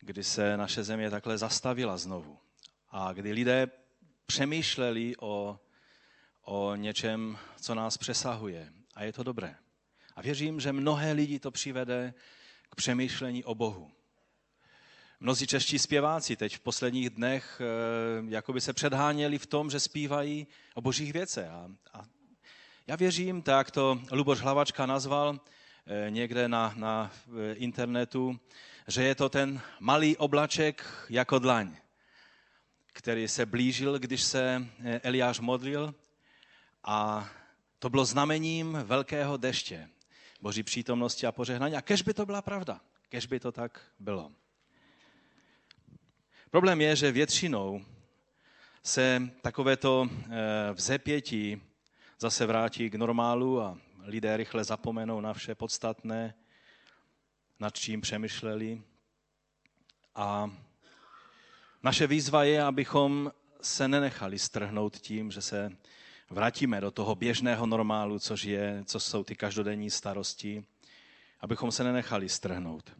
kdy se naše země takhle zastavila znovu. A kdy lidé přemýšleli o, o něčem, co nás přesahuje. A je to dobré. A věřím, že mnohé lidi to přivede k přemýšlení o Bohu. Mnozí čeští zpěváci teď v posledních dnech eh, jakoby se předháněli v tom, že zpívají o božích věcech. A, a já věřím, tak to Luboš Hlavačka nazval eh, někde na, na internetu, že je to ten malý oblaček jako dlaň, který se blížil, když se eh, Eliáš modlil a to bylo znamením velkého deště, boží přítomnosti a požehnání. A kež by to byla pravda, kež by to tak bylo. Problém je, že většinou se takovéto eh, vzepětí zase vrátí k normálu a lidé rychle zapomenou na vše podstatné, nad čím přemýšleli. A naše výzva je, abychom se nenechali strhnout tím, že se vrátíme do toho běžného normálu, což je, co jsou ty každodenní starosti, abychom se nenechali strhnout.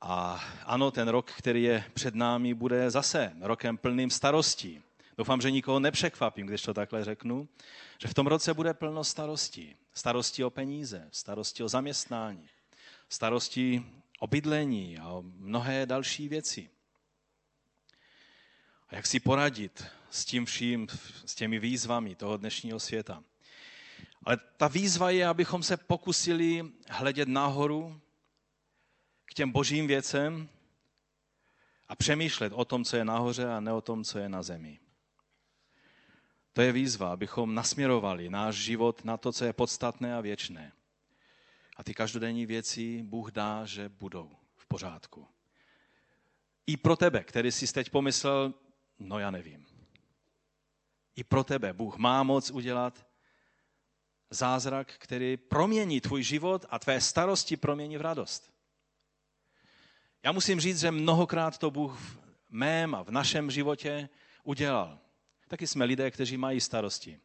A ano, ten rok, který je před námi, bude zase rokem plným starostí. Doufám, že nikoho nepřekvapím, když to takhle řeknu, že v tom roce bude plno starostí. Starosti o peníze, starosti o zaměstnání, starosti o bydlení a o mnohé další věci. A jak si poradit s tím vším, s těmi výzvami toho dnešního světa. Ale ta výzva je, abychom se pokusili hledět nahoru k těm božím věcem a přemýšlet o tom, co je nahoře a ne o tom, co je na zemi. To je výzva, abychom nasměrovali náš život na to, co je podstatné a věčné. A ty každodenní věci Bůh dá, že budou v pořádku. I pro tebe, který jsi teď pomyslel, no já nevím. I pro tebe Bůh má moc udělat zázrak, který promění tvůj život a tvé starosti promění v radost. Já musím říct, že mnohokrát to Bůh v mém a v našem životě udělal. Taky jsme lidé, kteří mají starosti.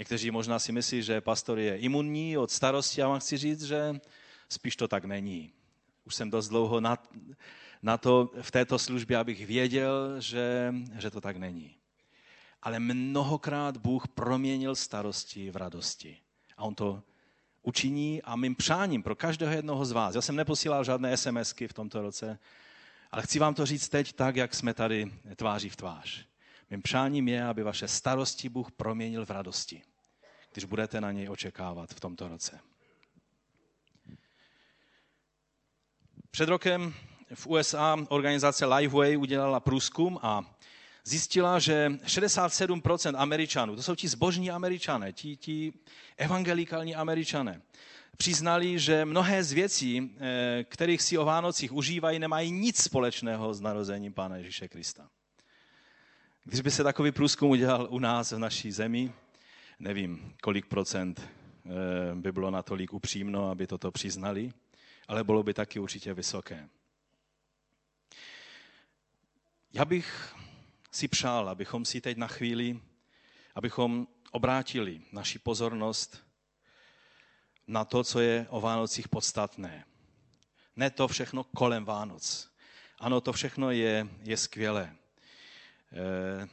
Někteří možná si myslí, že pastor je imunní od starosti, a vám chci říct, že spíš to tak není. Už jsem dost dlouho na, na to v této službě, abych věděl, že, že to tak není. Ale mnohokrát Bůh proměnil starosti v radosti. A on to učiní a mým přáním pro každého jednoho z vás. Já jsem neposílal žádné SMSky v tomto roce, ale chci vám to říct teď tak, jak jsme tady tváří v tvář. Mým přáním je, aby vaše starosti Bůh proměnil v radosti, když budete na něj očekávat v tomto roce. Před rokem v USA organizace Lifeway udělala průzkum a zjistila, že 67% Američanů, to jsou ti zbožní Američané, ti, ti evangelikální Američané, přiznali, že mnohé z věcí, eh, kterých si o Vánocích užívají, nemají nic společného s narozením Pána Ježíše Krista. Když by se takový průzkum udělal u nás v naší zemi, nevím, kolik procent eh, by bylo natolik upřímno, aby toto přiznali, ale bylo by taky určitě vysoké. Já bych si přál, abychom si teď na chvíli, abychom obrátili naši pozornost na to, co je o Vánocích podstatné. Ne to všechno kolem Vánoc. Ano, to všechno je, je skvělé. E,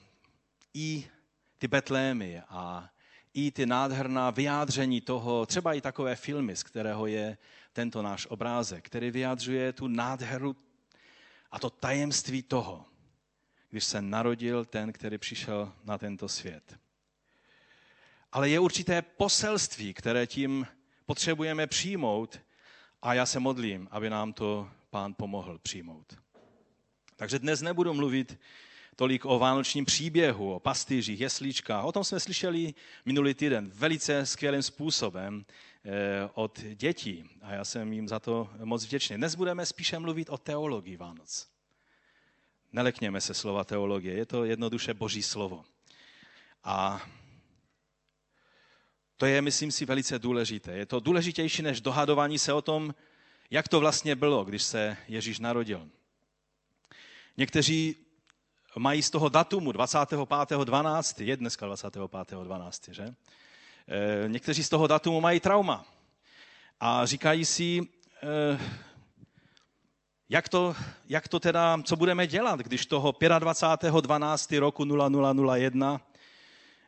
I ty betlémy a i ty nádherná vyjádření toho, třeba i takové filmy, z kterého je tento náš obrázek, který vyjádřuje tu nádheru a to tajemství toho, když se narodil ten, který přišel na tento svět. Ale je určité poselství, které tím potřebujeme přijmout a já se modlím, aby nám to pán pomohl přijmout. Takže dnes nebudu mluvit tolik o vánočním příběhu, o pastýřích, jeslíčkách. O tom jsme slyšeli minulý týden velice skvělým způsobem eh, od dětí a já jsem jim za to moc vděčný. Dnes budeme spíše mluvit o teologii Vánoc. Nelekněme se slova teologie, je to jednoduše boží slovo. A to je, myslím si, velice důležité. Je to důležitější než dohadování se o tom, jak to vlastně bylo, když se Ježíš narodil. Někteří mají z toho datumu 25.12., je dneska 25.12., že? E, někteří z toho datumu mají trauma a říkají si, e, Jak to, jak to teda, co budeme dělat, když toho 25.12. roku 0001,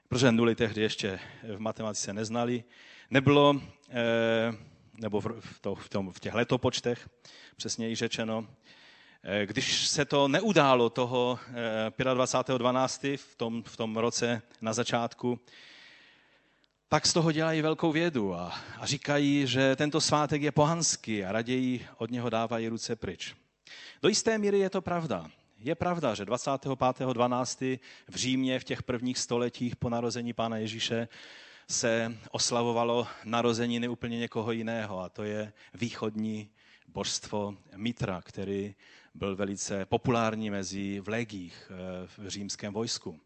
protože nuly tehdy ještě v matematice neznali, nebylo, eh, nebo v, to, v, tom, v těch letopočtech, přesněji řečeno, eh, když se to neudálo toho 25.12. v tom, v tom roce na začátku, tak z toho dělají velkou vědu a, a říkají, že tento svátek je pohanský a raději od něho dávají ruce pryč. Do jisté míry je to pravda. Je pravda, že 25.12. v Římě v těch prvních stoletích po narození Pána Ježíše se oslavovalo narozeniny úplně někoho jiného a to je východní božstvo Mitra, který byl velice populární mezi v legích eh, v římském vojsku.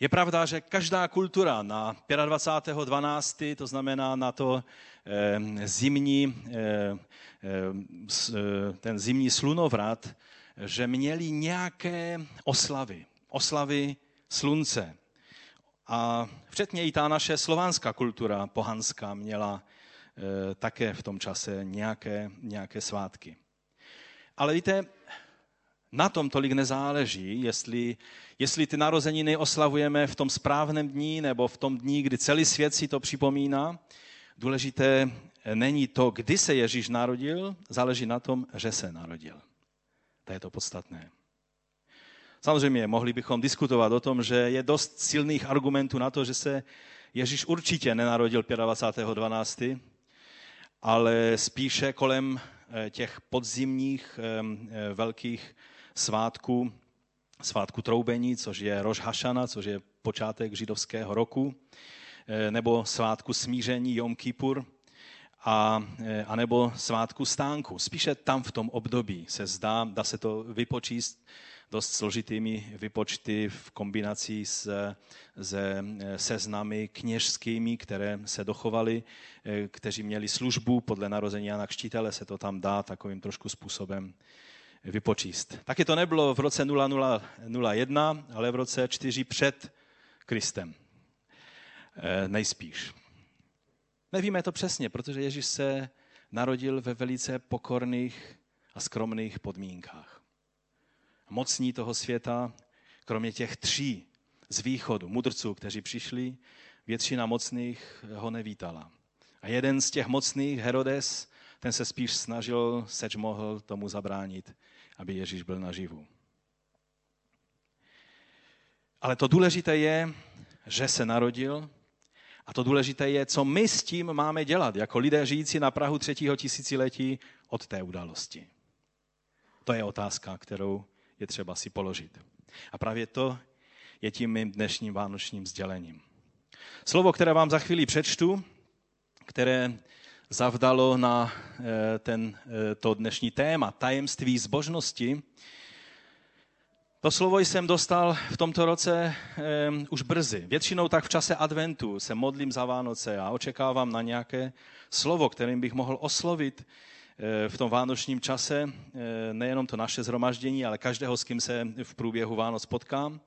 Je pravda, že každá kultura na 25.12., to znamená na to eh, zimní, eh, ten zimní slunovrat, že měli nějaké oslavy, oslavy slunce. A včetně i ta naše slovanská kultura pohanská měla také v tom čase nějaké, nějaké svátky. Ale víte, na tom tolik nezáleží, jestli, jestli ty narozeniny oslavujeme v tom správném dní nebo v tom dní, kdy celý svět si to připomíná. Důležité není to, kdy se Ježíš narodil, záleží na tom, že se narodil. To je to podstatné. Samozřejmě mohli bychom diskutovat o tom, že je dost silných argumentů na to, že se Ježíš určitě nenarodil 25.12., ale spíše kolem eh, těch podzimních eh, eh, velkých svátku, svátku troubení, což je Roš Hašana, což je počátek židovského roku, eh, nebo svátku smíření Jom Kippur, a, eh, a nebo svátku stánku. Spíše tam v tom období se zdá, dá se to vypočíst dost složitými vypočty v kombinaci s, se eh, seznamy kněžskými, které se dochovaly, kteří měli službu podle narození Jana Kštítele, se to tam dá takovým trošku způsobem vypočíst. Taky to nebylo v roce 0001, ale v roce 4 před Kristem. Eh, nejspíš. Nevíme to přesně, protože Ježíš se narodil ve velice pokorných a skromných podmínkách. Mocní toho světa, kromě těch tří z východu, mudrců, kteří přišli, většina mocných ho nevítala. A jeden z těch mocných, Herodes, ten se spíš snažil, seč mohl tomu zabránit, aby Ježíš byl naživu. Ale to důležité je, že se narodil a to důležité je, co my s tím máme dělat, jako lidé žijící na Prahu třetího tisíciletí od té události. To je otázka, kterou je třeba si položit. A právě to je tím mým dnešním vánočním sdělením. Slovo, které vám za chvíli přečtu, které zavdalo na eh, ten, eh, to dnešní téma, tajemství zbožnosti. To slovo jsem dostal v tomto roce um, už brzy. Většinou tak v čase adventu se modlím za Vánoce a očekávám na nějaké slovo, kterým bych mohl oslovit v tom vánočním čase nejenom to naše zhromaždění, ale každého, s kým se v průběhu Vánoc potkám.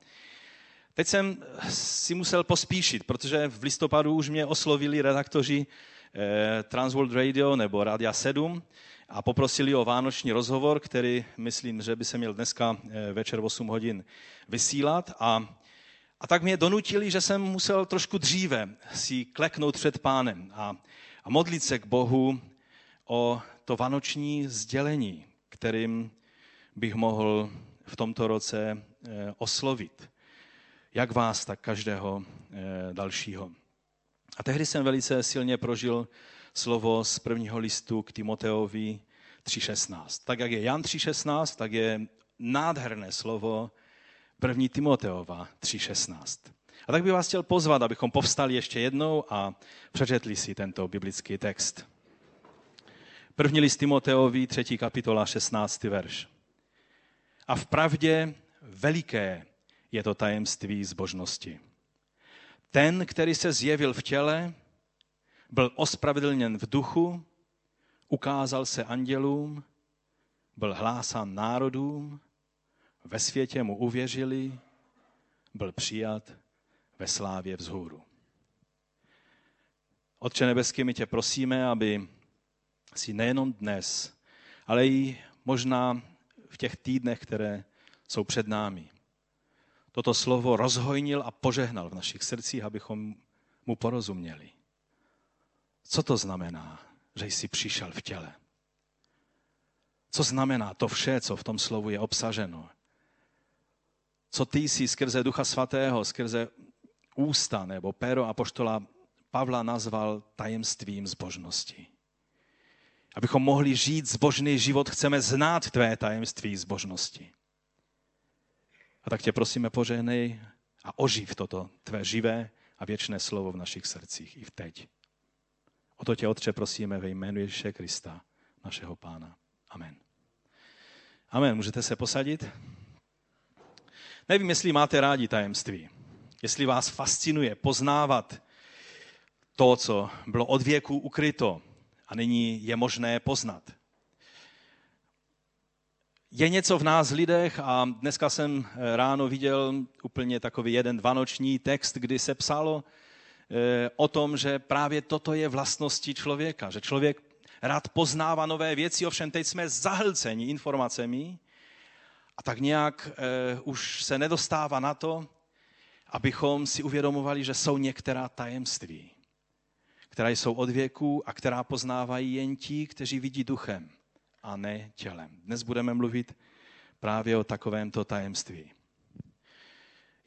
Teď jsem si musel pospíšit, protože v listopadu už mě oslovili redaktoři Eh, Transworld Radio nebo Radia 7 a poprosili o vánoční rozhovor, který myslím, že by se měl dneska eh, večer v 8 hodin vysílat. A, a tak mě donutili, že jsem musel trošku dříve si kleknout před pánem a, a modlit se k Bohu o to vánoční sdělení, kterým bych mohl v tomto roce eh, oslovit. Jak vás, tak každého dalšího. A tehdy jsem velice silně prožil slovo z prvního listu k Timoteovi 3.16. Tak jak je Jan 3.16, tak je nádherné slovo první Timoteova 3.16. A tak bych vás chtěl pozvat, abychom povstali ještě jednou a přečetli si tento biblický text. První list Timoteovi, 3. kapitola, 16. verš. A v pravdě veliké je to tajemství zbožnosti. Ten, který se zjevil v těle, byl ospravedlněn v duchu, ukázal se andělům, byl hlásán národům, ve světě mu uvěřili, byl přijat ve slávě vzhůru. Otče nebeský, my tě prosíme, aby si nejenom dnes, ale i možná v těch týdnech, které jsou před námi. Toto slovo rozhojnil a požehnal v našich srdcích, abychom mu porozuměli. Co to znamená, že jsi přišel v těle? Co znamená to vše, co v tom slovu je obsaženo? Co ty jsi skrze Ducha Svatého, skrze ústa nebo péro apoštola Pavla nazval tajemstvím zbožnosti. Abychom mohli žít zbožný život, chceme znát tvé tajemství zbožnosti. A tak tě prosíme, požehnej a oživ toto tvé živé a věčné slovo v našich srdcích i v teď. O to tě, Otče, prosíme ve jménu Ježíše Krista, našeho Pána. Amen. Amen. Můžete se posadit? Nevím, jestli máte rádi tajemství. Jestli vás fascinuje poznávat to, co bylo od věku ukryto a nyní je možné poznat. Je něco v nás lidech a dneska jsem ráno viděl úplně takový jeden vanoční text, kdy se psalo eh, o tom, že právě toto je vlastností člověka, že člověk rád poznává nové věci, ovšem teď jsme zahlceni informacemi a tak nějak uh, už se nedostává na to, abychom si uvědomovali, že jsou některá tajemství, která jsou od věku a která poznávají jen ti, kteří vidí duchem a ne tělem. Dnes budeme mluvit právě o takovémto tajemství.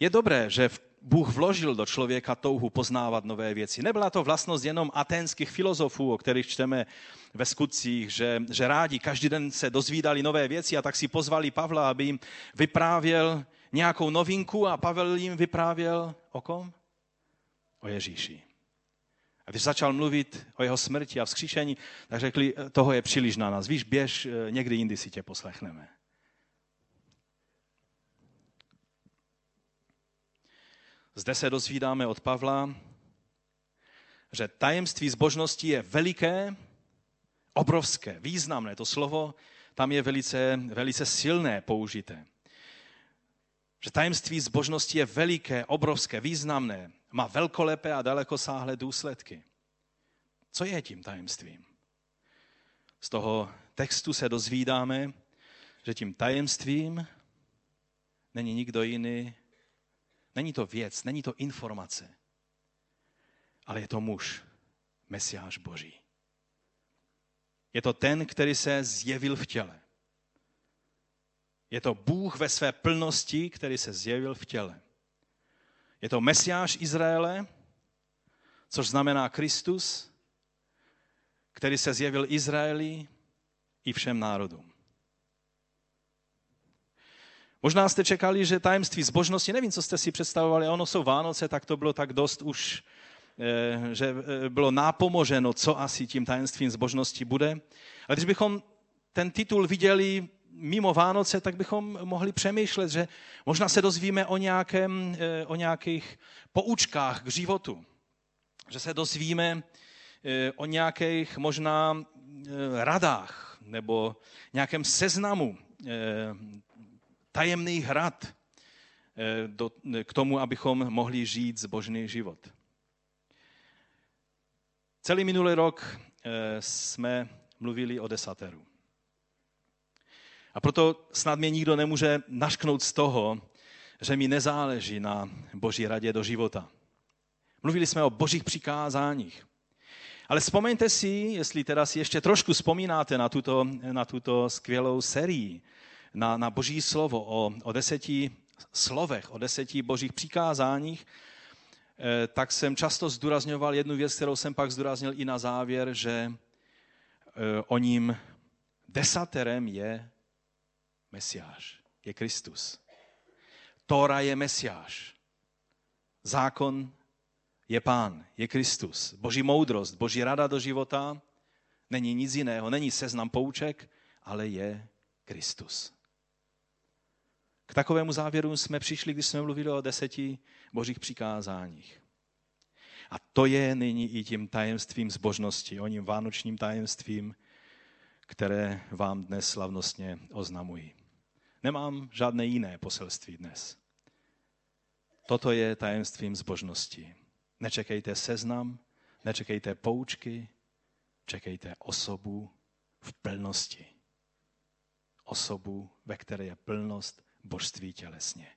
Je dobré, že Bůh vložil do člověka touhu poznávat nové věci. Nebyla to vlastnost jenom aténských filozofů, o kterých čteme ve skutcích, že, že rádi každý den se dozvídali nové věci a tak si pozvali Pavla, aby jim vyprávěl nějakou novinku a Pavel jim vyprávěl o kom? O Ježíši. A když začal mluvit o jeho smrti a vzkříšení, tak řekli, toho je příliš na nás. Víš, běž, někdy jindy si tě poslechneme. Zde se dozvídáme od Pavla, že tajemství zbožnosti je veliké, obrovské, významné. To slovo tam je velice, velice silné použité. Že tajemství zbožnosti je veliké, obrovské, významné, má velkolepé a dalekosáhlé důsledky. Co je tím tajemstvím? Z toho textu se dozvídáme, že tím tajemstvím není nikdo jiný Není to věc, není to informace, ale je to muž, Mesiáš Boží. Je to ten, který se zjevil v těle. Je to Bůh ve své plnosti, který se zjevil v těle. Je to Mesiáš Izraele, což znamená Kristus, který se zjevil Izraeli i všem národům. Možná jste čekali, že tajemství zbožnosti, nevím, co jste si představovali, ono jsou Vánoce, tak to bylo tak dost už, eh, že eh, bylo nápomoženo, co asi tím tajemstvím zbožnosti bude. Ale když bychom ten titul viděli mimo Vánoce, tak bychom mohli přemýšlet, že možná se dozvíme o, nějakém, eh, o nějakých poučkách k životu. Že se dozvíme o nějakých možná radách nebo nějakém seznamu tajemný hrad eh, do, k tomu, abychom mohli žít zbožný život. Celý minulý rok eh, jsme mluvili o desateru. A proto snad mě nikdo nemůže našknout z toho, že mi nezáleží na boží radě do života. Mluvili jsme o božích přikázáních. Ale vzpomeňte si, jestli teda si ještě trošku vzpomínáte na tuto, na tuto skvělou sérii na, na boží slovo, o, o deseti slovech, o deseti božích přikázáních, eh, tak jsem často zdůrazňoval jednu věc, kterou jsem pak zdůraznil i na závěr, že eh, o ním desaterem je Mesiáš, je Kristus. Tóra je Mesiáš. Zákon je Pán, je Kristus. Boží moudrost, Boží rada do života není nic jiného, není seznam pouček, ale je Kristus. K takovému závěru jsme přišli, když jsme mluvili o deseti božích přikázáních. A to je nyní i tím tajemstvím zbožnosti, o ním vánočním tajemstvím, které vám dnes slavnostně oznamují. Nemám žádné jiné poselství dnes. Toto je tajemstvím zbožnosti. Nečekejte seznam, nečekejte poučky, čekejte osobu v plnosti. osobu, ve které je plnost božství tělesně.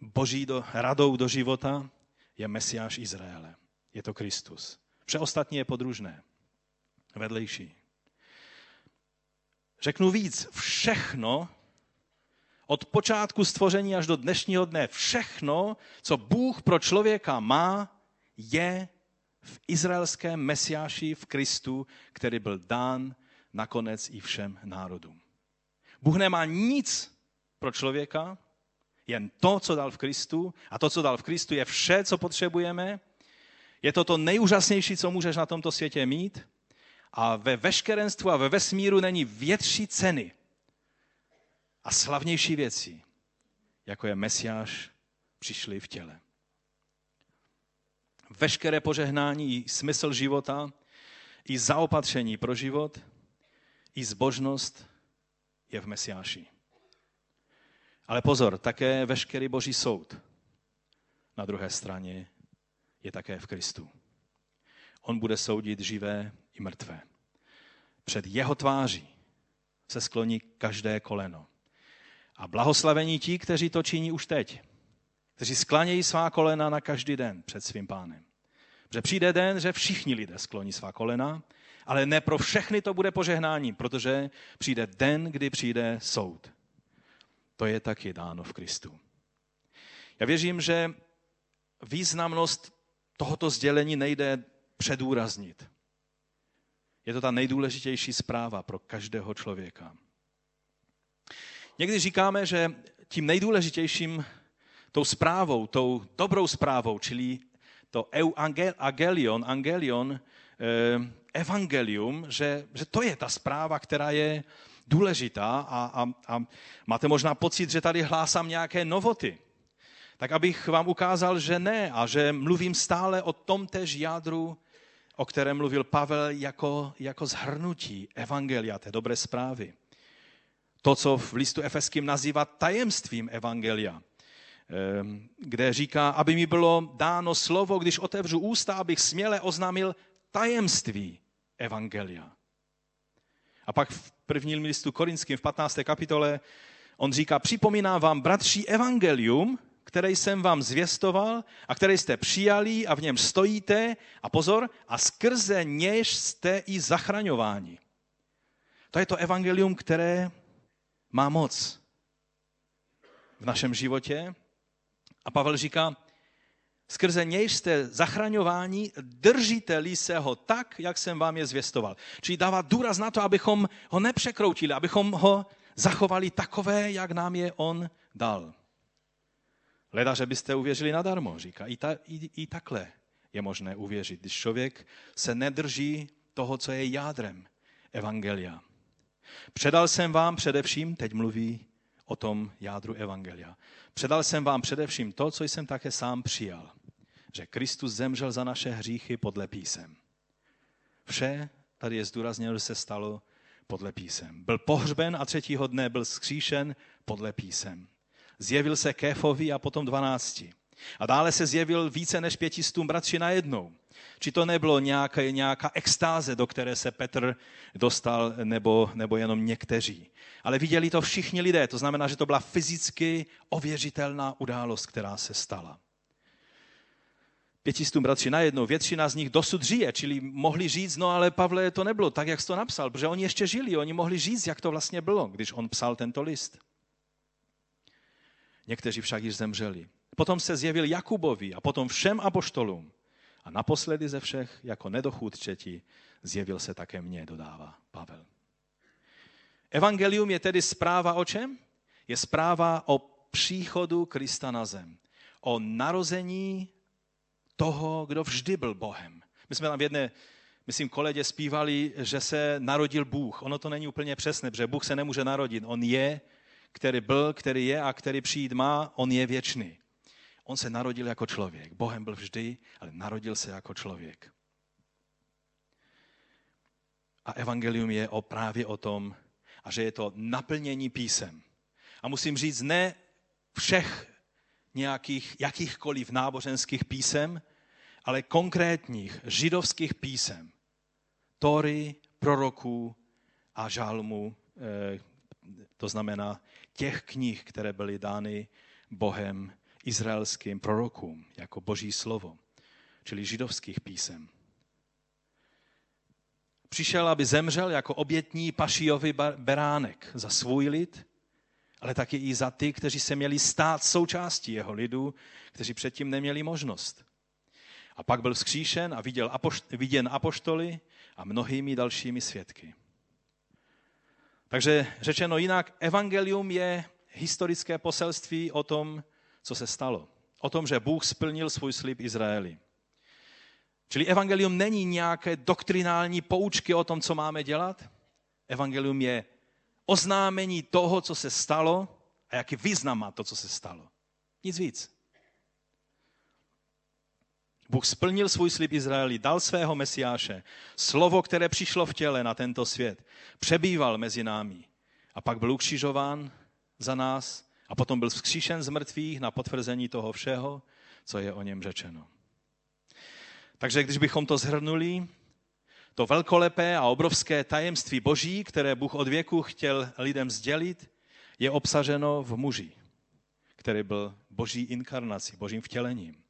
Boží do, radou do života je Mesiáš Izraele. Je to Kristus. Vše ostatní je podružné, vedlejší. Řeknu víc, všechno, od počátku stvoření až do dnešního dne, všechno, co Bůh pro člověka má, je v izraelském mesiáši, v Kristu, který byl dán nakonec i všem národům. Bůh nemá nic pro člověka, jen to, co dal v Kristu. A to, co dal v Kristu, je vše, co potřebujeme. Je to to nejúžasnější, co můžeš na tomto světě mít. A ve veškerenstvu a ve vesmíru není větší ceny a slavnější věci, jako je Mesiáš, přišli v těle. Veškeré požehnání i smysl života, i zaopatření pro život, i zbožnost je v Mesiáši. Ale pozor, také veškerý boží soud na druhé straně je také v Kristu. On bude soudit živé mrtvé. Před jeho tváří se skloní každé koleno. A blahoslavení ti, kteří to činí už teď. Kteří sklánějí svá kolena na každý den před svým pánem. Že přijde den, že všichni lidé skloní svá kolena, ale ne pro všechny to bude požehnání, protože přijde den, kdy přijde soud. To je taky dáno v Kristu. Já věřím, že významnost tohoto sdělení nejde předúraznit. Je to ta nejdůležitější zpráva pro každého člověka. Někdy říkáme, že tím nejdůležitějším tou zprávou, tou dobrou zprávou, čili to evangelion, angelion, eh, evangelium, že, že to je ta zpráva, která je důležitá a, a, a máte možná pocit, že tady hlásám nějaké novoty. Tak abych vám ukázal, že ne a že mluvím stále o tom tež jádru, o kterém mluvil Pavel jako, jako zhrnutí evangelia, té dobré zprávy. To, co v listu efeským nazývá tajemstvím evangelia, ehm, kde říká, aby mi bylo dáno slovo, když otevřu ústa, abych směle oznámil tajemství evangelia. A pak v prvním listu korinským v 15. kapitole on říká, připomínám vám, bratři, evangelium, které jsem vám zvěstoval a které jste přijali a v něm stojíte a pozor, a skrze něž jste i zachraňováni. To je to evangelium, které má moc v našem životě. A Pavel říká, skrze něj jste zachraňováni, držíte-li se ho tak, jak jsem vám je zvěstoval. Čili dává důraz na to, abychom ho nepřekroutili, abychom ho zachovali takové, jak nám je on dal. Leda, že byste uvěřili nadarmo, říká. I, ta, i, I takhle je možné uvěřit, když člověk se nedrží toho, co je jádrem Evangelia. Předal jsem vám především, teď mluví o tom jádru Evangelia, předal jsem vám především to, co jsem také sám přijal že Kristus zemřel za naše hříchy podle písem. Vše tady je zdůrazněno, že se stalo podle písem. Byl pohřben a třetího dne byl skříšen podle písem. Zjevil se Kéfovi a potom dvanácti. A dále se zjevil více než pětistům bratři najednou. Či to nebylo nějaká, nějaká extáze, do které se Petr dostal, nebo, nebo jenom někteří. Ale viděli to všichni lidé, to znamená, že to byla fyzicky ověřitelná událost, která se stala pětistům bratři najednou, většina z nich dosud žije, čili mohli říct, no ale Pavle to nebylo tak, jak jsi to napsal, protože oni ještě žili, oni mohli říct, jak to vlastně bylo, když on psal tento list. Někteří však již zemřeli. Potom se zjevil Jakubovi a potom všem apoštolům. A naposledy ze všech, jako nedochůd třetí, zjevil se také mně, dodává Pavel. Evangelium je tedy zpráva o čem? Je zpráva o příchodu Krista na zem. O narození toho, kdo vždy byl Bohem. My jsme tam v jedné, myslím, koledě zpívali, že se narodil Bůh. Ono to není úplně přesné, protože Bůh se nemůže narodit. On je, který byl, který je a který přijít má, on je věčný. On se narodil jako člověk. Bohem byl vždy, ale narodil se jako člověk. A evangelium je o právě o tom, a že je to naplnění písem. A musím říct, ne všech nějakých, jakýchkoliv náboženských písem, ale konkrétních židovských písem. Tory, proroků a žálmu, eh, to znamená těch knih, které byly dány Bohem izraelským prorokům jako boží slovo, čili židovských písem. Přišel, aby zemřel jako obětní pašijový beránek za svůj lid, ale taky i za ty, kteří se měli stát součástí jeho lidu, kteří předtím neměli možnost. A pak byl vzkříšen a viděl apošt, viděn apoštoly a mnohými dalšími svědky. Takže řečeno jinak, evangelium je historické poselství o tom, co se stalo. O tom, že Bůh splnil svůj slib Izraeli. Čili evangelium není nějaké doktrinální poučky o tom, co máme dělat. Evangelium je oznámení toho, co se stalo a jaký význam má to, co se stalo. Nic víc. Bůh splnil svůj slib Izraeli, dal svého mesiáše, slovo, které přišlo v těle na tento svět, přebýval mezi námi a pak byl ukřižován za nás a potom byl vzkříšen z mrtvých na potvrzení toho všeho, co je o něm řečeno. Takže když bychom to zhrnuli, to velkolepé a obrovské tajemství Boží, které Bůh od věku chtěl lidem sdělit, je obsaženo v muži, který byl Boží inkarnací, Božím vtělením.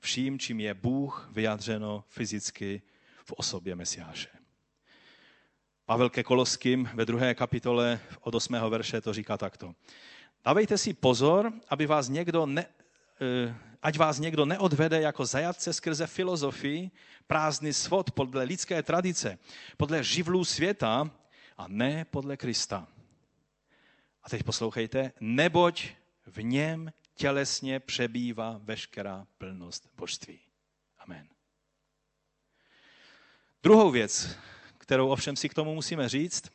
Vším, čím je Bůh vyjádřeno fyzicky v osobě Mesiáše. Pavel ke Koloským ve druhé kapitole od 8. verše to říká takto. Dávejte si pozor, aby vás někdo ne, eh, ať vás někdo neodvede jako zajatce skrze filozofii, prázdný svod podle lidské tradice, podle živlů světa a ne podle Krista. A teď poslouchejte, neboť v něm tělesně přebývá veškerá plnost božství. Amen. Druhou věc, kterou ovšem si k tomu musíme říct,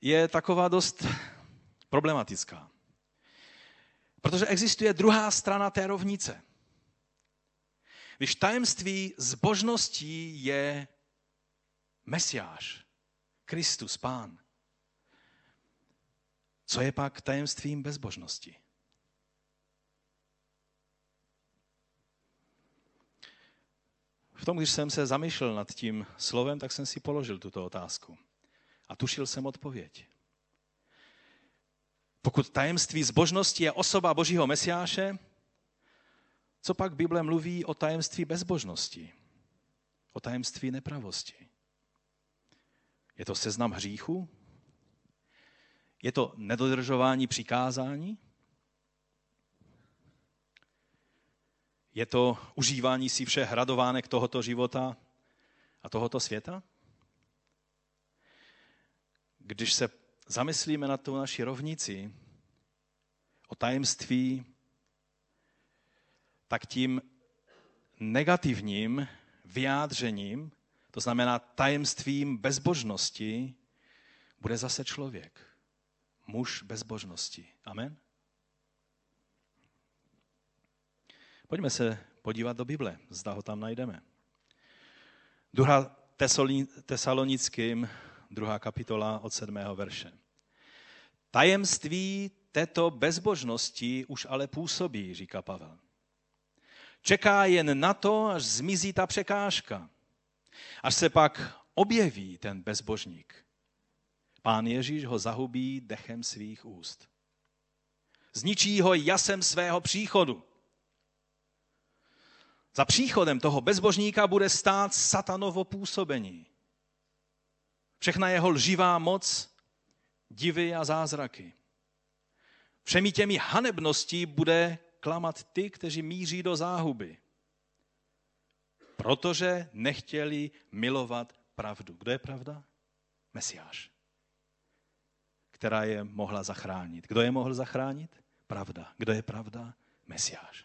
je taková dost problematická. Protože existuje druhá strana té rovnice. Když tajemství zbožností je Mesiáš, Kristus, Pán, co je pak tajemstvím bezbožnosti? V tom, když jsem se zamýšlel nad tím slovem, tak jsem si položil tuto otázku. A tušil jsem odpověď. Pokud tajemství zbožnosti je osoba Božího Mesiáše, co pak Bible mluví o tajemství bezbožnosti? O tajemství nepravosti? Je to seznam hříchu? Je to nedodržování přikázání? Je to užívání si všech radovánek tohoto života a tohoto světa? Když se zamyslíme na tu naši rovnici, o tajemství, tak tím negativním vyjádřením, to znamená tajemstvím bezbožnosti, bude zase člověk. Muž bezbožnosti. Amen? Pojďme se podívat do Bible, zda ho tam najdeme. Druhá tesalonickým, druhá kapitola od sedmého verše. Tajemství této bezbožnosti už ale působí, říká Pavel. Čeká jen na to, až zmizí ta překážka. Až se pak objeví ten bezbožník. Pán Ježíš ho zahubí dechem svých úst. Zničí ho jasem svého příchodu. Za příchodem toho bezbožníka bude stát satanovo působení. Všechna jeho lživá moc, divy a zázraky. Všemi těmi hanebností bude klamat ty, kteří míří do záhuby. Protože nechtěli milovat pravdu. Kdo je pravda? Mesiáš. Která je mohla zachránit. Kdo je mohl zachránit? Pravda. Kdo je pravda? Mesiáš.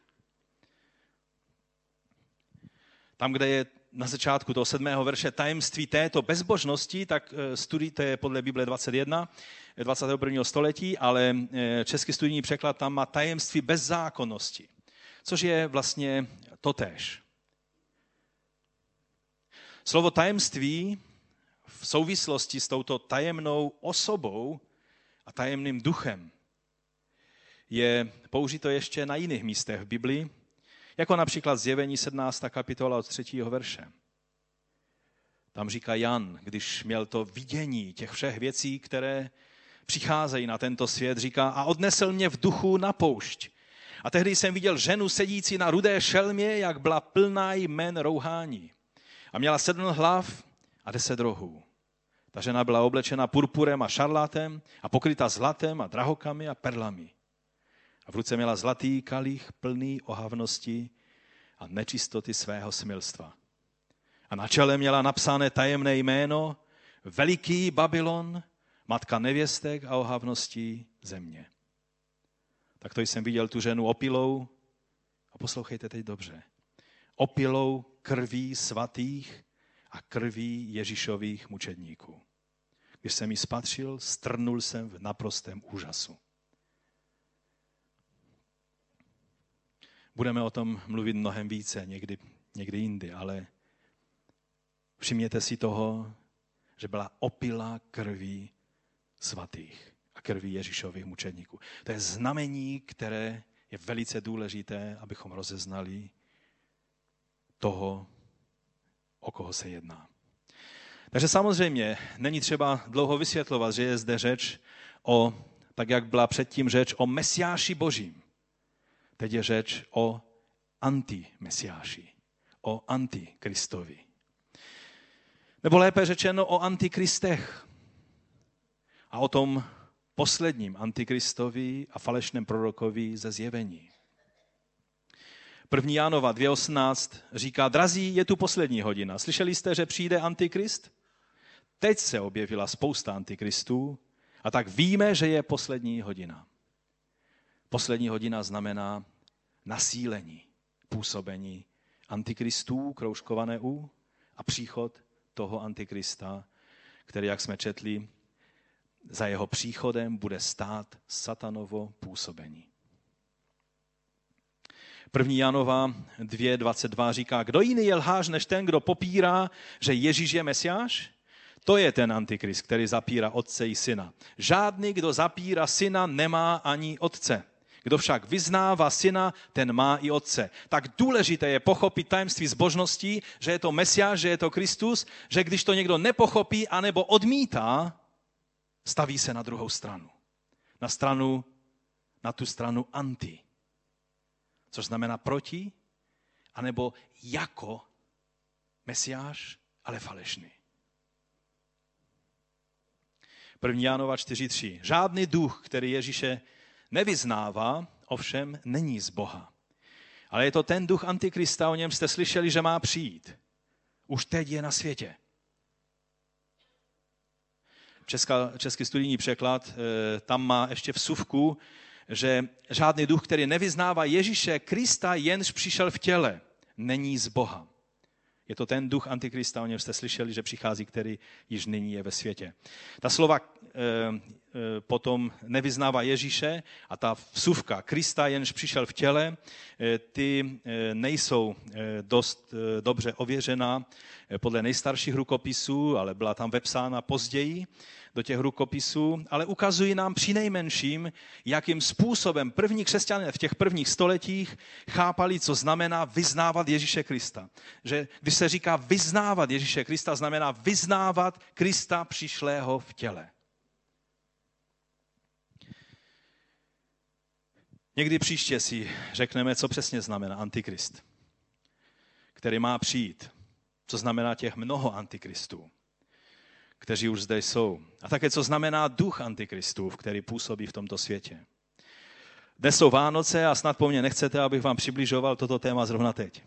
Tam, kde je na začátku toho sedmého verše tajemství této bezbožnosti, tak eh, studijte podle Bible 21, 21. století, ale eh, český studijní překlad tam má tajemství bezzákonnosti, což je vlastně totéž. Slovo tajemství v souvislosti s touto tajemnou osobou a tajemným duchem je použito ještě na jiných místech v Biblii, jako například zjevení 17. kapitola od 3. verše. Tam říká Jan, když měl to vidění těch všech věcí, které přicházejí na tento svět, říká, a odnesl mě v duchu na poušť. A tehdy jsem viděl ženu sedící na rudé šelmě, jak byla plná jmen rouhání. A měla sedm hlav a deset rohů. Ta žena byla oblečena purpurem a šarlátem a pokryta zlatem a drahokami a perlami. A v ruce měla zlatý kalich plný ohavnosti a nečistoty svého smilstva. A na čele měla napsané tajemné jméno Veliký Babylon, matka nevěstek a ohavností země. Tak to jsem viděl tu ženu opilou, a poslouchejte teď dobře, opilou krví svatých a krví Ježíšových mučedníků. Když jsem ji spatřil, strnul jsem v naprostém úžasu. Budeme o tom mluvit mnohem více, někdy, někdy jindy, ale všimněte si toho, že byla opila krví svatých a krví Ježíšových mučedníků. To je znamení, které je velice důležité, abychom rozeznali toho, o koho se jedná. Takže samozřejmě není třeba dlouho vysvětlovat, že je zde řeč o, tak jak byla předtím řeč o Mesiáši Božím. Teď je řeč o antimesiáši, o antikristovi. Nebo lépe řečeno o antikristech. A o tom posledním antikristovi a falešném prorokovi ze zjevení. 1. Jánova 2.18 říká, drazí, je tu poslední hodina. Slyšeli jste, že přijde antikrist? Teď se objevila spousta antikristů a tak víme, že je poslední hodina. Poslední hodina znamená nasílení, působení antikristů, kroužkované U, a příchod toho antikrista, který, jak jsme četli, za jeho příchodem bude stát satanovo působení. 1. Janova 2.22 říká, kdo jiný je lhář než ten, kdo popírá, že Ježíš je Mesiáš? To je ten antikrist, který zapírá otce i syna. Žádný, kdo zapírá syna, nemá ani otce. Kdo však vyznává syna, ten má i otce. Tak důležité je pochopit tajemství zbožností, že je to Mesiáš, že je to Kristus, že když to někdo nepochopí anebo odmítá, staví se na druhou stranu. Na stranu, na tu stranu anti. Což znamená proti, anebo jako Mesiáš, ale falešný. 1. Jánova 4.3. Žádný duch, který Ježíše nevyznává, ovšem není z Boha. Ale je to ten duch Antikrista, o něm jste slyšeli, že má přijít. Už teď je na světě. Česká, český studijní překlad eh, tam má ještě vsuvku, že žádný duch, který nevyznává Ježíše Krista, jenž přišel v těle, není z Boha. Je to ten duch Antikrista, o něm jste slyšeli, že přichází, který již nyní je ve světě. Ta slova e, e, potom nevyznává Ježíše a ta vsuvka Krista, jenž přišel v těle, e, ty e, nejsou dost dobře ověřená podle nejstarších rukopisů, ale byla tam vepsána později do těch rukopisů, ale ukazují nám při nejmenším, jakým způsobem první křesťané v těch prvních stoletích chápali, co znamená vyznávat Ježíše Krista. Že když se říká vyznávat Ježíše Krista, znamená vyznávat Krista přišlého v těle. Někdy příště si řekneme, co přesně znamená antikrist, který má přijít. Co znamená těch mnoho antikristů kteří už zde jsou. A také, co znamená duch antikristův, který působí v tomto světě. Dnes jsou Vánoce a snad po mně nechcete, abych vám přibližoval toto téma zrovna teď.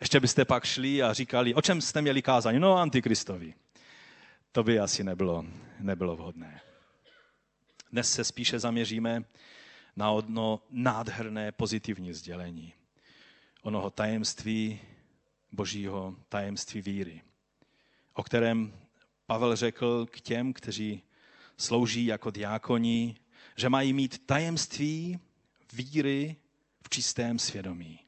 Ještě byste pak šli a říkali, o čem jste měli kázání? No, antikristovi. To by asi nebylo, nebylo vhodné. Dnes se spíše zaměříme na odno nádherné pozitivní sdělení. Onoho tajemství božího, tajemství víry, o kterém Pavel řekl k těm, kteří slouží jako diákoní, že mají mít tajemství víry v čistém svědomí.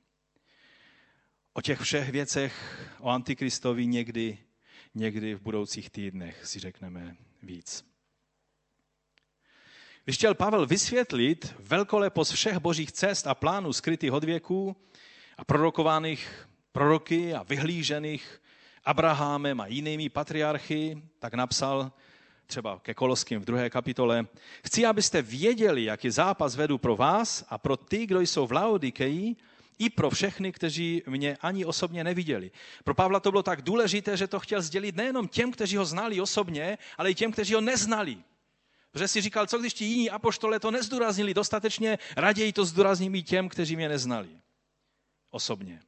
O těch všech věcech, o Antikristovi někdy, někdy v budoucích týdnech si řekneme víc. Když chtěl Pavel vysvětlit velkolepost všech božích cest a plánů skrytých od věků a prorokovaných proroky a vyhlížených Abrahamem a jinými patriarchy, tak napsal třeba ke Koloským v druhé kapitole. Chci, abyste věděli, jaký zápas vedu pro vás a pro ty, kdo jsou v Laodikeji, i pro všechny, kteří mě ani osobně neviděli. Pro Pavla to bylo tak důležité, že to chtěl sdělit nejenom těm, kteří ho znali osobně, ale i těm, kteří ho neznali. Protože si říkal, co když ti jiní apoštole to nezdůraznili dostatečně, raději to zdůrazním i těm, kteří mě neznali osobně.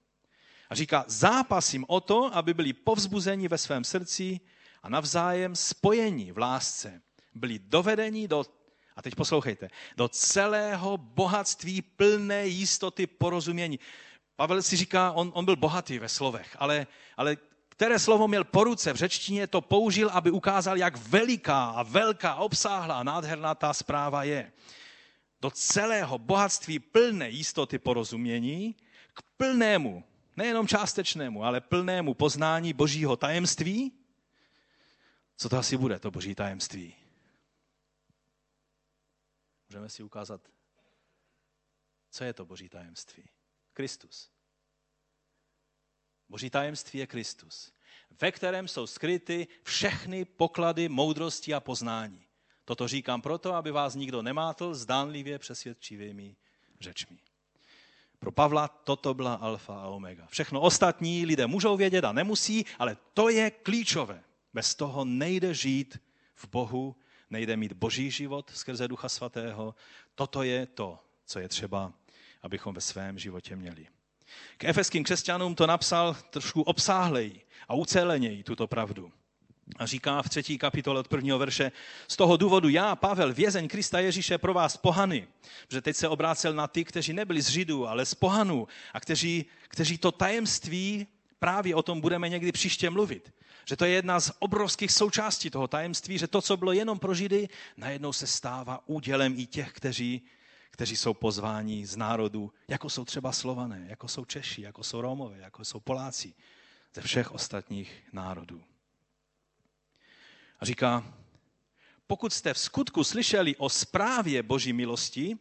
A říká, zápasím o to, aby byli povzbuzeni ve svém srdci a navzájem spojení v lásce. Byli dovedeni do, a teď poslouchejte, do celého bohatství plné jistoty porozumění. Pavel si říká, on, on byl bohatý ve slovech, ale, ale které slovo měl po ruce v řečtině, to použil, aby ukázal, jak veliká a velká, obsáhlá a nádherná ta zpráva je. Do celého bohatství plné jistoty porozumění, k plnému, nejenom částečnému, ale plnému poznání božího tajemství. Co to asi bude, to boží tajemství? Můžeme si ukázat, co je to boží tajemství. Kristus. Boží tajemství je Kristus, ve kterém jsou skryty všechny poklady moudrosti a poznání. Toto říkám proto, aby vás nikdo nemátl zdánlivě přesvědčivými řečmi. Pro Pavla toto byla alfa a omega. Všechno ostatní lidé můžou vědět a nemusí, ale to je klíčové. Bez toho nejde žít v Bohu, nejde mít boží život skrze Ducha Svatého. Toto je to, co je třeba, abychom ve svém životě měli. K efeským křesťanům to napsal trošku obsáhleji a uceleněji tuto pravdu. A říká v třetí kapitole od prvního verše, z toho důvodu já, Pavel, vězeň Krista Ježíše pro vás pohany, že teď se obrácel na ty, kteří nebyli z Židů, ale z pohanů a kteří, kteří to tajemství, právě o tom budeme někdy příště mluvit, že to je jedna z obrovských součástí toho tajemství, že to, co bylo jenom pro Židy, najednou se stává údělem i těch, kteří, kteří jsou pozváni z národu, jako jsou třeba Slované, jako jsou Češi, jako jsou Rómové, jako jsou Poláci, ze všech ostatních národů. A říká, pokud jste v skutku slyšeli o zprávě Boží milosti,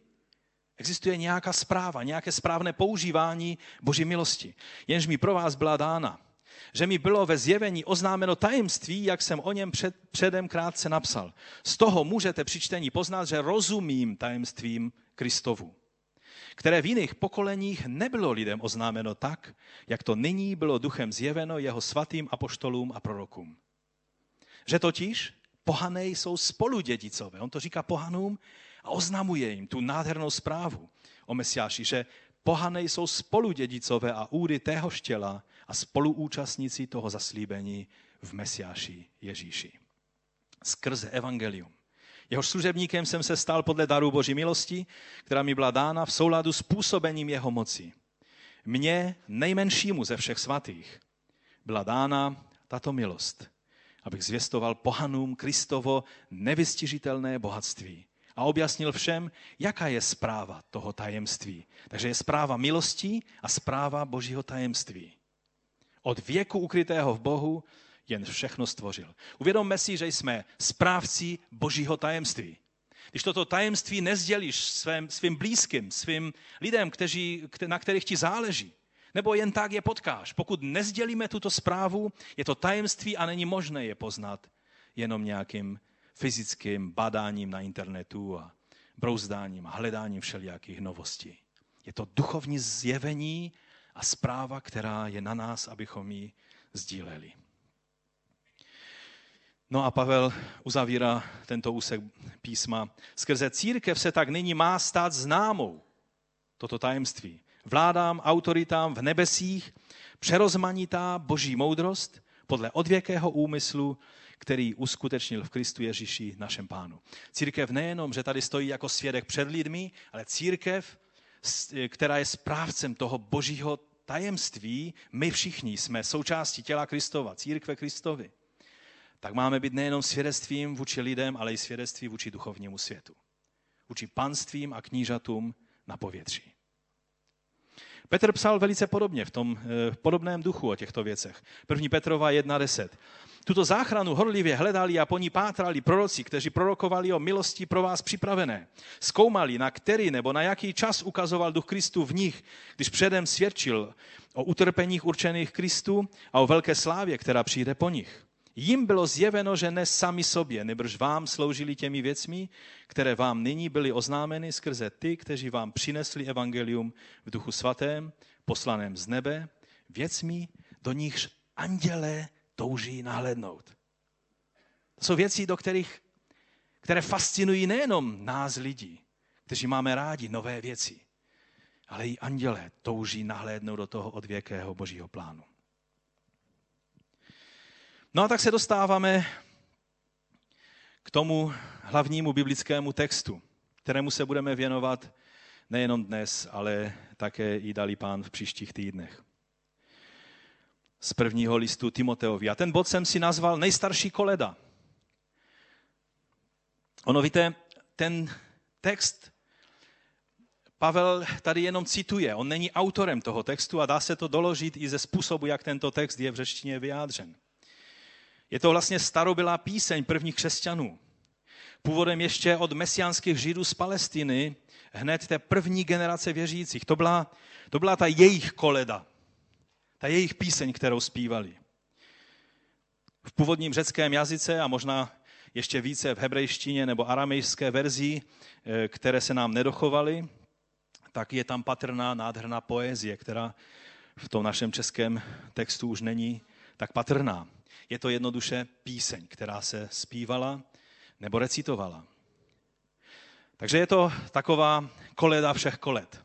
existuje nějaká zpráva, nějaké správné používání Boží milosti, jenž mi pro vás byla dána. Že mi bylo ve zjevení oznámeno tajemství, jak jsem o něm před, předem krátce napsal. Z toho můžete při čtení poznat, že rozumím tajemstvím Kristovu, které v jiných pokoleních nebylo lidem oznámeno tak, jak to nyní bylo duchem zjeveno jeho svatým apoštolům a prorokům. Že totiž pohané jsou spoludědicové. On to říká pohanům a oznamuje jim tu nádhernou zprávu o Mesiáši, že pohané jsou spoludědicové a údy tého štěla a spoluúčastníci toho zaslíbení v Mesiáši Ježíši. Skrze evangelium. Jehož služebníkem jsem se stal podle daru Boží milosti, která mi byla dána v souladu s působením jeho moci. Mně, nejmenšímu ze všech svatých, byla dána tato milost, abych zvěstoval pohanům Kristovo nevystižitelné bohatství a objasnil všem, jaká je zpráva toho tajemství. Takže je zpráva milostí a zpráva božího tajemství. Od věku ukrytého v Bohu jen všechno stvořil. Uvědomme si, že jsme správci božího tajemství. Když toto tajemství nezdělíš svým, svým blízkým, svým lidem, kteří, na kterých ti záleží, nebo jen tak je potkáš. Pokud nezdělíme tuto zprávu, je to tajemství a není možné je poznat jenom nějakým fyzickým badáním na internetu a brouzdáním a hledáním všelijakých novostí. Je to duchovní zjevení a zpráva, která je na nás, abychom ji sdíleli. No a Pavel uzavírá tento úsek písma. Skrze církev se tak nyní má stát známou toto tajemství vládám, autoritám v nebesích, přerozmanitá boží moudrost podle odvěkého úmyslu, který uskutečnil v Kristu Ježíši našem pánu. Církev nejenom, že tady stojí jako svědek před lidmi, ale církev, která je správcem toho božího tajemství, my všichni jsme součástí těla Kristova, církve Kristovi. Tak máme být nejenom svědectvím vůči lidem, ale i svědectvím vůči duchovnímu světu. Vůči panstvím a knížatům na povětří. Petr psal velice podobně, v tom v podobném duchu o těchto věcech. První Petrova 1.10. Tuto záchranu horlivě hledali a po ní pátrali proroci, kteří prorokovali o milosti pro vás připravené. Zkoumali, na který nebo na jaký čas ukazoval duch Kristu v nich, když předem svědčil o utrpeních určených Kristu a o velké slávě, která přijde po nich. Jim bylo zjeveno, že ne sami sobě, nebrž vám sloužili těmi věcmi, které vám nyní byly oznámeny skrze ty, kteří vám přinesli evangelium v duchu svatém, poslaném z nebe, věcmi, do nichž andělé touží nahlédnout. To jsou věci, do kterých, které fascinují nejenom nás lidí, kteří máme rádi nové věci, ale i andělé touží nahlédnout do toho odvěkého božího plánu. No a tak se dostáváme k tomu hlavnímu biblickému textu, kterému se budeme věnovat nejenom dnes, ale také i dali pán v příštích týdnech z prvního listu Timoteovi. A ten bod jsem si nazval Nejstarší koleda. Ono víte, ten text Pavel tady jenom cituje, on není autorem toho textu a dá se to doložit i ze způsobu, jak tento text je v řečtině vyjádřen. Je to vlastně starobylá píseň prvních křesťanů. Původem ještě od mesiánských židů z Palestiny, hned té první generace věřících. To byla, to byla ta jejich koleda ta jejich píseň, kterou zpívali. V původním řeckém jazyce a možná ještě více v hebrejštině nebo aramejské verzi, eh, které se nám nedochovaly, tak je tam patrná nádherná poezie, která v tom našem českém textu už není tak patrná. Je to jednoduše píseň, která se zpívala nebo recitovala. Takže je to taková koleda všech koled.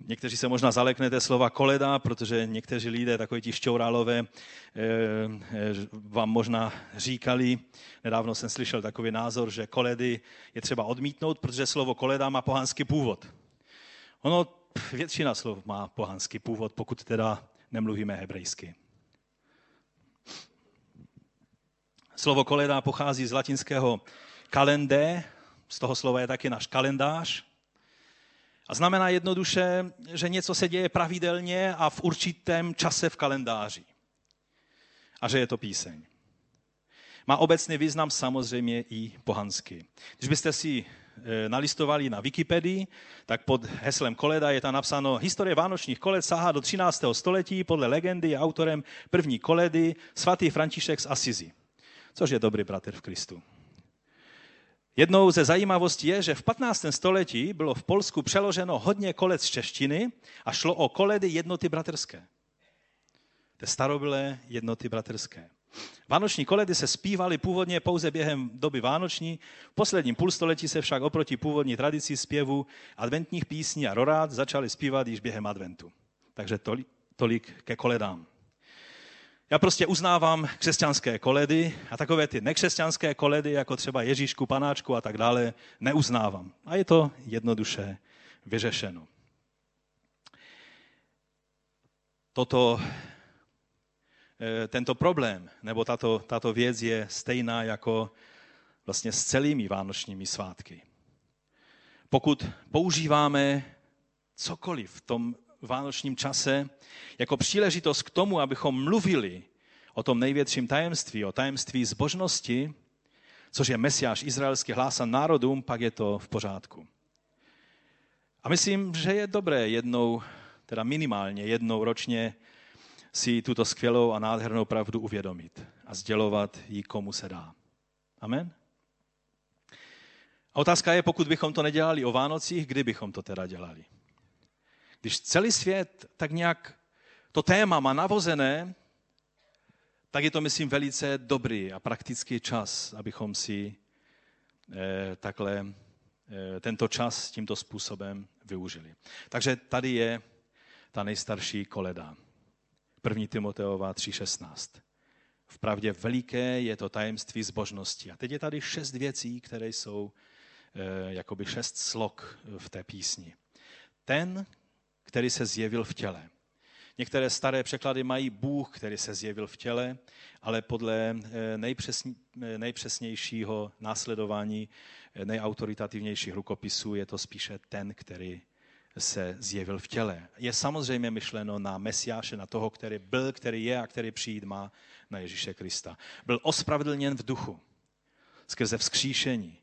Někteří se možná zaleknete slova koleda, protože někteří lidé, takový ti šťourálové, eh, eh, vám možná říkali, nedávno jsem slyšel takový názor, že koledy je třeba odmítnout, protože slovo koleda má pohanský původ. Ono, většina slov má pohanský původ, pokud teda nemluvíme hebrejsky. Slovo koleda pochází z latinského kalendé, z toho slova je taky náš kalendář, a znamená jednoduše, že něco se děje pravidelně a v určitém čase v kalendáři. A že je to píseň. Má obecný význam samozřejmě i pohansky. Když byste si e, nalistovali na Wikipedii, tak pod heslem koleda je tam napsáno Historie vánočních koled sahá do 13. století, podle legendy je autorem první koledy svatý František z Asizi, což je dobrý bratr v Kristu. Jednou ze zajímavostí je, že v 15. století bylo v Polsku přeloženo hodně kolec z češtiny a šlo o koledy jednoty bratrské. Te starobylé jednoty bratrské. Vánoční koledy se zpívaly původně pouze během doby vánoční, v posledním půlstoletí se však oproti původní tradici zpěvu adventních písní a rorád začaly zpívat již během adventu. Takže tolik, tolik ke koledám. Já prostě uznávám křesťanské koledy a takové ty nekřesťanské koledy, jako třeba Ježíšku, Panáčku a tak dále, neuznávám. A je to jednoduše vyřešeno. Toto, eh, tento problém nebo tato, tato věc je stejná jako vlastně s celými vánočními svátky. Pokud používáme cokoliv v tom vánočním čase jako příležitost k tomu, abychom mluvili o tom největším tajemství, o tajemství zbožnosti, což je Mesiáš izraelský hlásan národům, pak je to v pořádku. A myslím, že je dobré jednou, teda minimálně jednou ročně si tuto skvělou a nádhernou pravdu uvědomit a sdělovat ji, komu se dá. Amen? A otázka je, pokud bychom to nedělali o Vánocích, kdy bychom to teda dělali? Když celý svět tak nějak to téma má navozené, tak je to, myslím, velice dobrý a praktický čas, abychom si eh, takhle eh, tento čas tímto způsobem využili. Takže tady je ta nejstarší koleda. 1. Timoteova 3.16. Vpravdě veliké je to tajemství zbožnosti. A teď je tady šest věcí, které jsou eh, jakoby šest slok v té písni. Ten, který se zjevil v těle. Některé staré překlady mají Bůh, který se zjevil v těle, ale podle eh, nejpřesně, eh, nejpřesnějšího následování, eh, nejautoritativnějších rukopisů je to spíše ten, který se zjevil v těle. Je samozřejmě myšleno na Mesiáše, na toho, který byl, který je a který přijít má, na Ježíše Krista. Byl ospravedlněn v duchu skrze vzkříšení.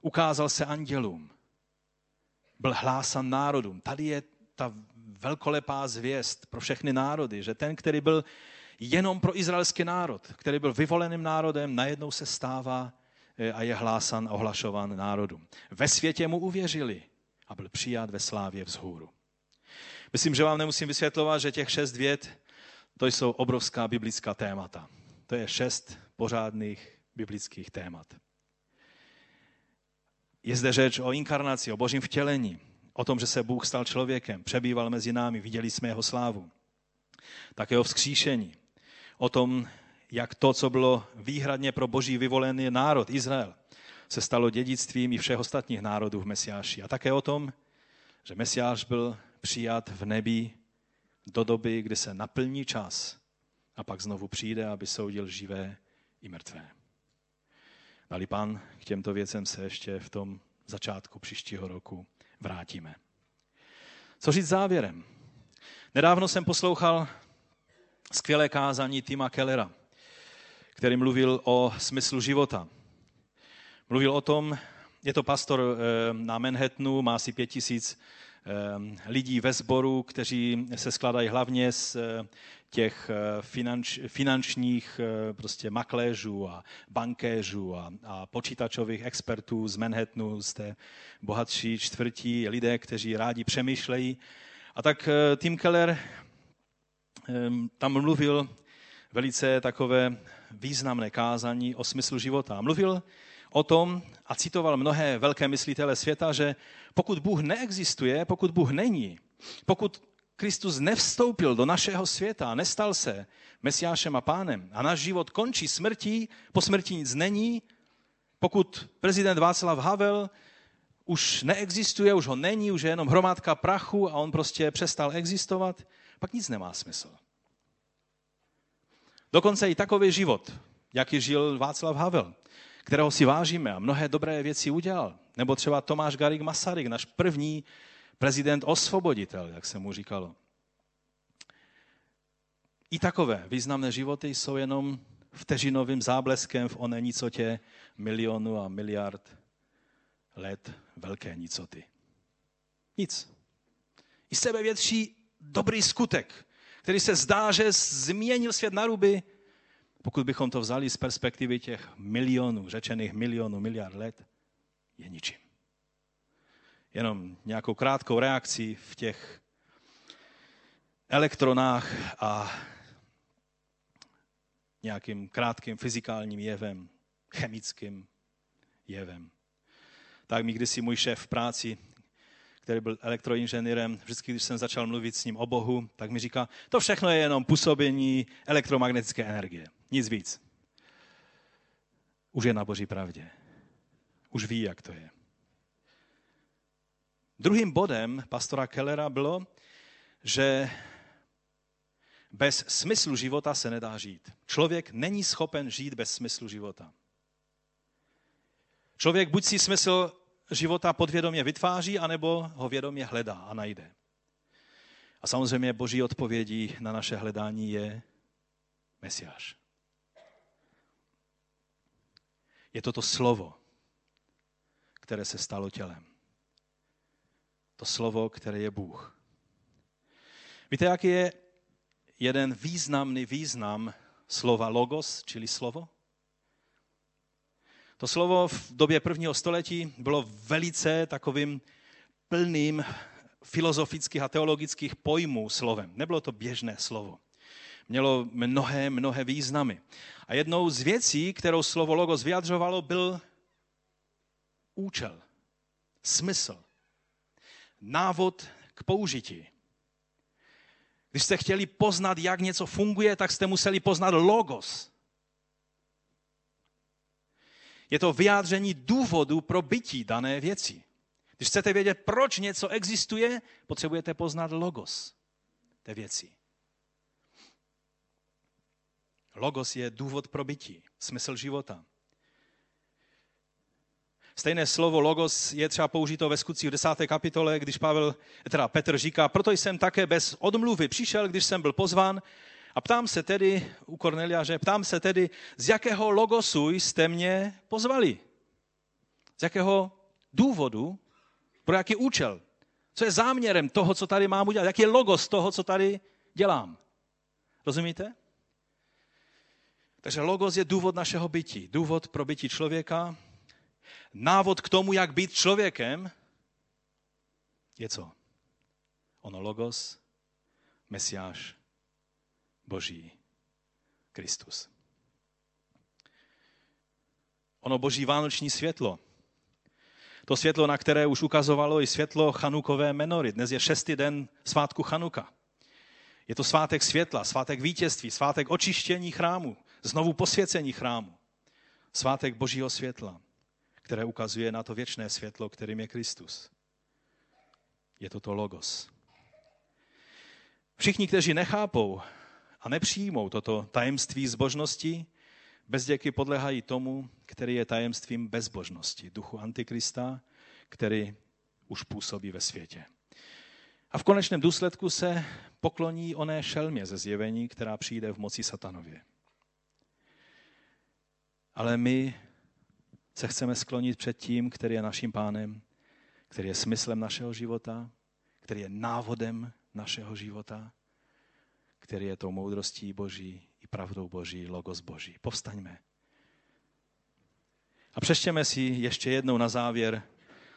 Ukázal se andělům. Byl hlásan národům. Tady je ta velkolepá zvěst pro všechny národy, že ten, který byl jenom pro izraelský národ, který byl vyvoleným národem, najednou se stává eh, a je hlásan, ohlašovan národům. Ve světě mu uvěřili a byl přijat ve slávě vzhůru. Myslím, že vám nemusím vysvětlovat, že těch šest věd, to jsou obrovská biblická témata. To je šest pořádných biblických témat. Je zde řeč o inkarnaci, o božím vtělení, o tom, že se Bůh stal člověkem, přebýval mezi námi, viděli jsme jeho slávu. Také o vzkříšení, o tom, jak to, co bylo výhradně pro boží vyvolený národ, Izrael, se stalo dědictvím i všech ostatních národů v Mesiáši. A také o tom, že Mesiáš byl přijat v nebi do doby, kdy se naplní čas a pak znovu přijde, aby soudil živé i mrtvé. Dali pan k těmto věcem se ještě v tom začátku příštího roku vrátíme. Co říct závěrem? Nedávno jsem poslouchal skvělé kázání Tima Kellera, který mluvil o smyslu života. Mluvil o tom, je to pastor eh, na Manhattanu, má asi pět tisíc lidí ve sboru, kteří se skladají hlavně z eh, těch finanč, finančních prostě makléřů a bankéřů a, a počítačových expertů z Manhattanu, z té bohatší čtvrtí, lidé, kteří rádi přemýšlejí. A tak Tim Keller tam mluvil velice takové významné kázání o smyslu života. Mluvil o tom a citoval mnohé velké myslitele světa, že pokud Bůh neexistuje, pokud Bůh není, pokud Kristus nevstoupil do našeho světa a nestal se Mesiášem a pánem a náš život končí smrtí, po smrti nic není, pokud prezident Václav Havel už neexistuje, už ho není, už je jenom hromádka prachu a on prostě přestal existovat, pak nic nemá smysl. Dokonce i takový život, jaký žil Václav Havel, kterého si vážíme a mnohé dobré věci udělal. Nebo třeba Tomáš Garik Masaryk, náš první prezident osvoboditel, jak se mu říkalo. I takové významné životy jsou jenom vteřinovým zábleskem v oné nicotě milionu a miliard let velké nicoty. Nic. I sebevětší dobrý skutek, který se zdá, že změnil svět na ruby, pokud bychom to vzali z perspektivy těch milionů, řečených milionů, miliard let, je ničím. Jenom nějakou krátkou reakcí v těch elektronách a nějakým krátkým fyzikálním jevem, chemickým jevem. Tak mi kdysi můj šéf v práci který byl elektroinženýrem, vždycky, když jsem začal mluvit s ním o Bohu, tak mi říká, to všechno je jenom působení elektromagnetické energie. Nic víc. Už je na boží pravdě. Už ví, jak to je. Druhým bodem pastora Kellera bylo, že bez smyslu života se nedá žít. Člověk není schopen žít bez smyslu života. Člověk buď si smysl života podvědomě vytváří, anebo ho vědomě hledá a najde. A samozřejmě boží odpovědí na naše hledání je Mesiáš. Je to to slovo, které se stalo tělem. To slovo, které je Bůh. Víte, jaký je jeden významný význam slova logos, čili slovo? To slovo v době prvního století bylo velice takovým plným filozofických a teologických pojmů slovem. Nebylo to běžné slovo. Mělo mnohé, mnohé významy. A jednou z věcí, kterou slovo logos vyjadřovalo, byl účel, smysl, návod k použití. Když jste chtěli poznat, jak něco funguje, tak jste museli poznat logos. Je to vyjádření důvodu pro bytí dané věci. Když chcete vědět, proč něco existuje, potřebujete poznat logos té věci. Logos je důvod pro bytí, smysl života. Stejné slovo logos je třeba použito ve skutcích v 10. kapitole, když Pavel, teda Petr říká, proto jsem také bez odmluvy přišel, když jsem byl pozván a ptám se tedy u Kornelia, že ptám se tedy, z jakého logosu jste mě pozvali? Z jakého důvodu? Pro jaký účel? Co je záměrem toho, co tady mám udělat? Jaký je logos toho, co tady dělám? Rozumíte? Takže logos je důvod našeho bytí, důvod pro bytí člověka, návod k tomu, jak být člověkem, je co? Ono logos, Mesiáš, Boží, Kristus. Ono Boží vánoční světlo. To světlo, na které už ukazovalo i světlo chanukové menory. Dnes je šestý den svátku Chanuka. Je to svátek světla, svátek vítězství, svátek očištění chrámu, znovu posvěcení chrámu. Svátek Božího světla, které ukazuje na to věčné světlo, kterým je Kristus. Je to to logos. Všichni, kteří nechápou a nepřijmou toto tajemství zbožnosti, bezděky podlehají tomu, který je tajemstvím bezbožnosti, duchu Antikrista, který už působí ve světě. A v konečném důsledku se pokloní oné šelmě ze zjevení, která přijde v moci satanově. Ale my se chceme sklonit před tím, který je naším pánem, který je smyslem našeho života, který je návodem našeho života, který je tou moudrostí Boží i pravdou Boží, logos Boží. Povstaňme. A přeštěme si ještě jednou na závěr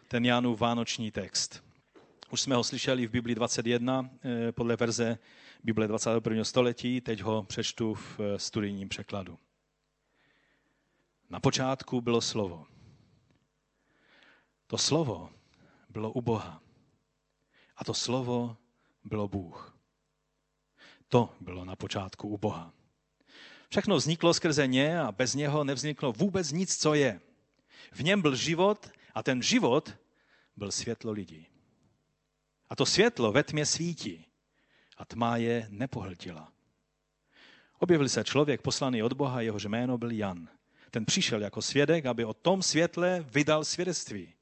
ten Janův vánoční text. Už jsme ho slyšeli v Bibli 21 eh, podle verze Bible 21. století, teď ho přečtu v eh, studijním překladu. Na počátku bylo slovo. To slovo bylo u Boha. A to slovo bylo Bůh. To bylo na počátku u Boha. Všechno vzniklo skrze ně a bez něho nevzniklo vůbec nic, co je. V něm byl život a ten život byl světlo lidí. A to světlo ve tmě svítí a tma je nepohltila. Objevil se člověk poslaný od Boha, jehož jméno byl Jan. Ten přišel jako svědek, aby o tom světle vydal svědectví.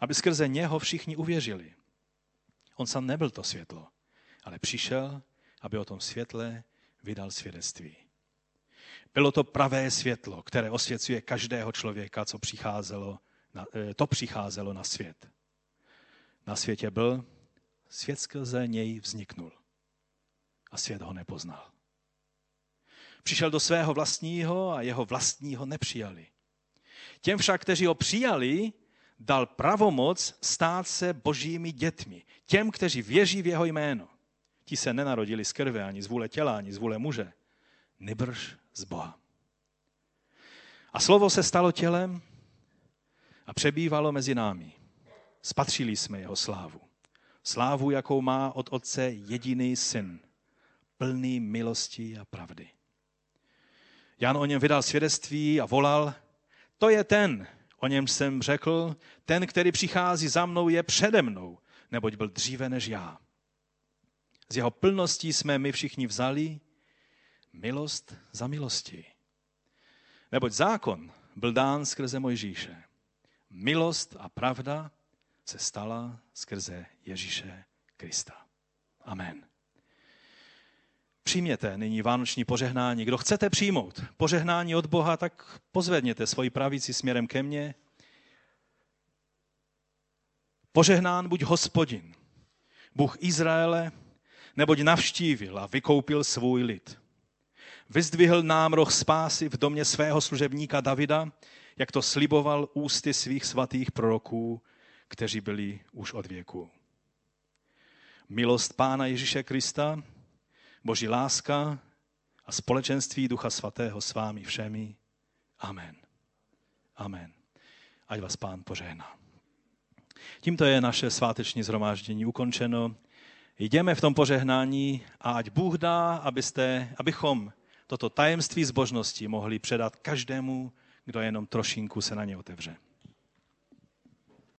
Aby skrze něho všichni uvěřili. On sám nebyl to světlo, ale přišel, aby o tom světle vydal svědectví. Bylo to pravé světlo, které osvěcuje každého člověka, co přicházelo na, eh, to přicházelo na svět. Na světě byl, svět skrze něj vzniknul. A svět ho nepoznal. Přišel do svého vlastního a jeho vlastního nepřijali. Těm však, kteří ho přijali, dal pravomoc stát se božími dětmi. Těm, kteří věří v jeho jméno. Ti se nenarodili z krve, ani z vůle těla, ani z vůle muže. Nebrž z Boha. A slovo se stalo tělem a přebývalo mezi námi. Spatřili jsme jeho slávu. Slávu, jakou má od Otce jediný syn, plný milosti a pravdy. Jan o něm vydal svědectví a volal, to je ten, o něm jsem řekl, ten, který přichází za mnou, je přede mnou, neboť byl dříve než já. Z jeho plností jsme my všichni vzali milost za milosti. Neboť zákon byl dán skrze Mojžíše. Milost a pravda se stala skrze Ježíše Krista. Amen. Přijměte nyní vánoční požehnání. Kdo chcete přijmout požehnání od Boha, tak pozvedněte svoji pravici směrem ke mně. Požehnán buď hospodin, Bůh Izraele, neboť navštívil a vykoupil svůj lid. Vyzdvihl nám roh spásy v domě svého služebníka Davida, jak to sliboval ústy svých svatých proroků, kteří byli už od věku. Milost Pána Ježíše Krista, Boží láska a společenství Ducha Svatého s vámi všemi. Amen. Amen. Ať vás Pán požehná. Tímto je naše sváteční zhromáždění ukončeno. Jdeme v tom požehnání a ať Bůh dá, abyste, abychom toto tajemství zbožnosti mohli předat každému, kdo jenom trošinku se na ně otevře.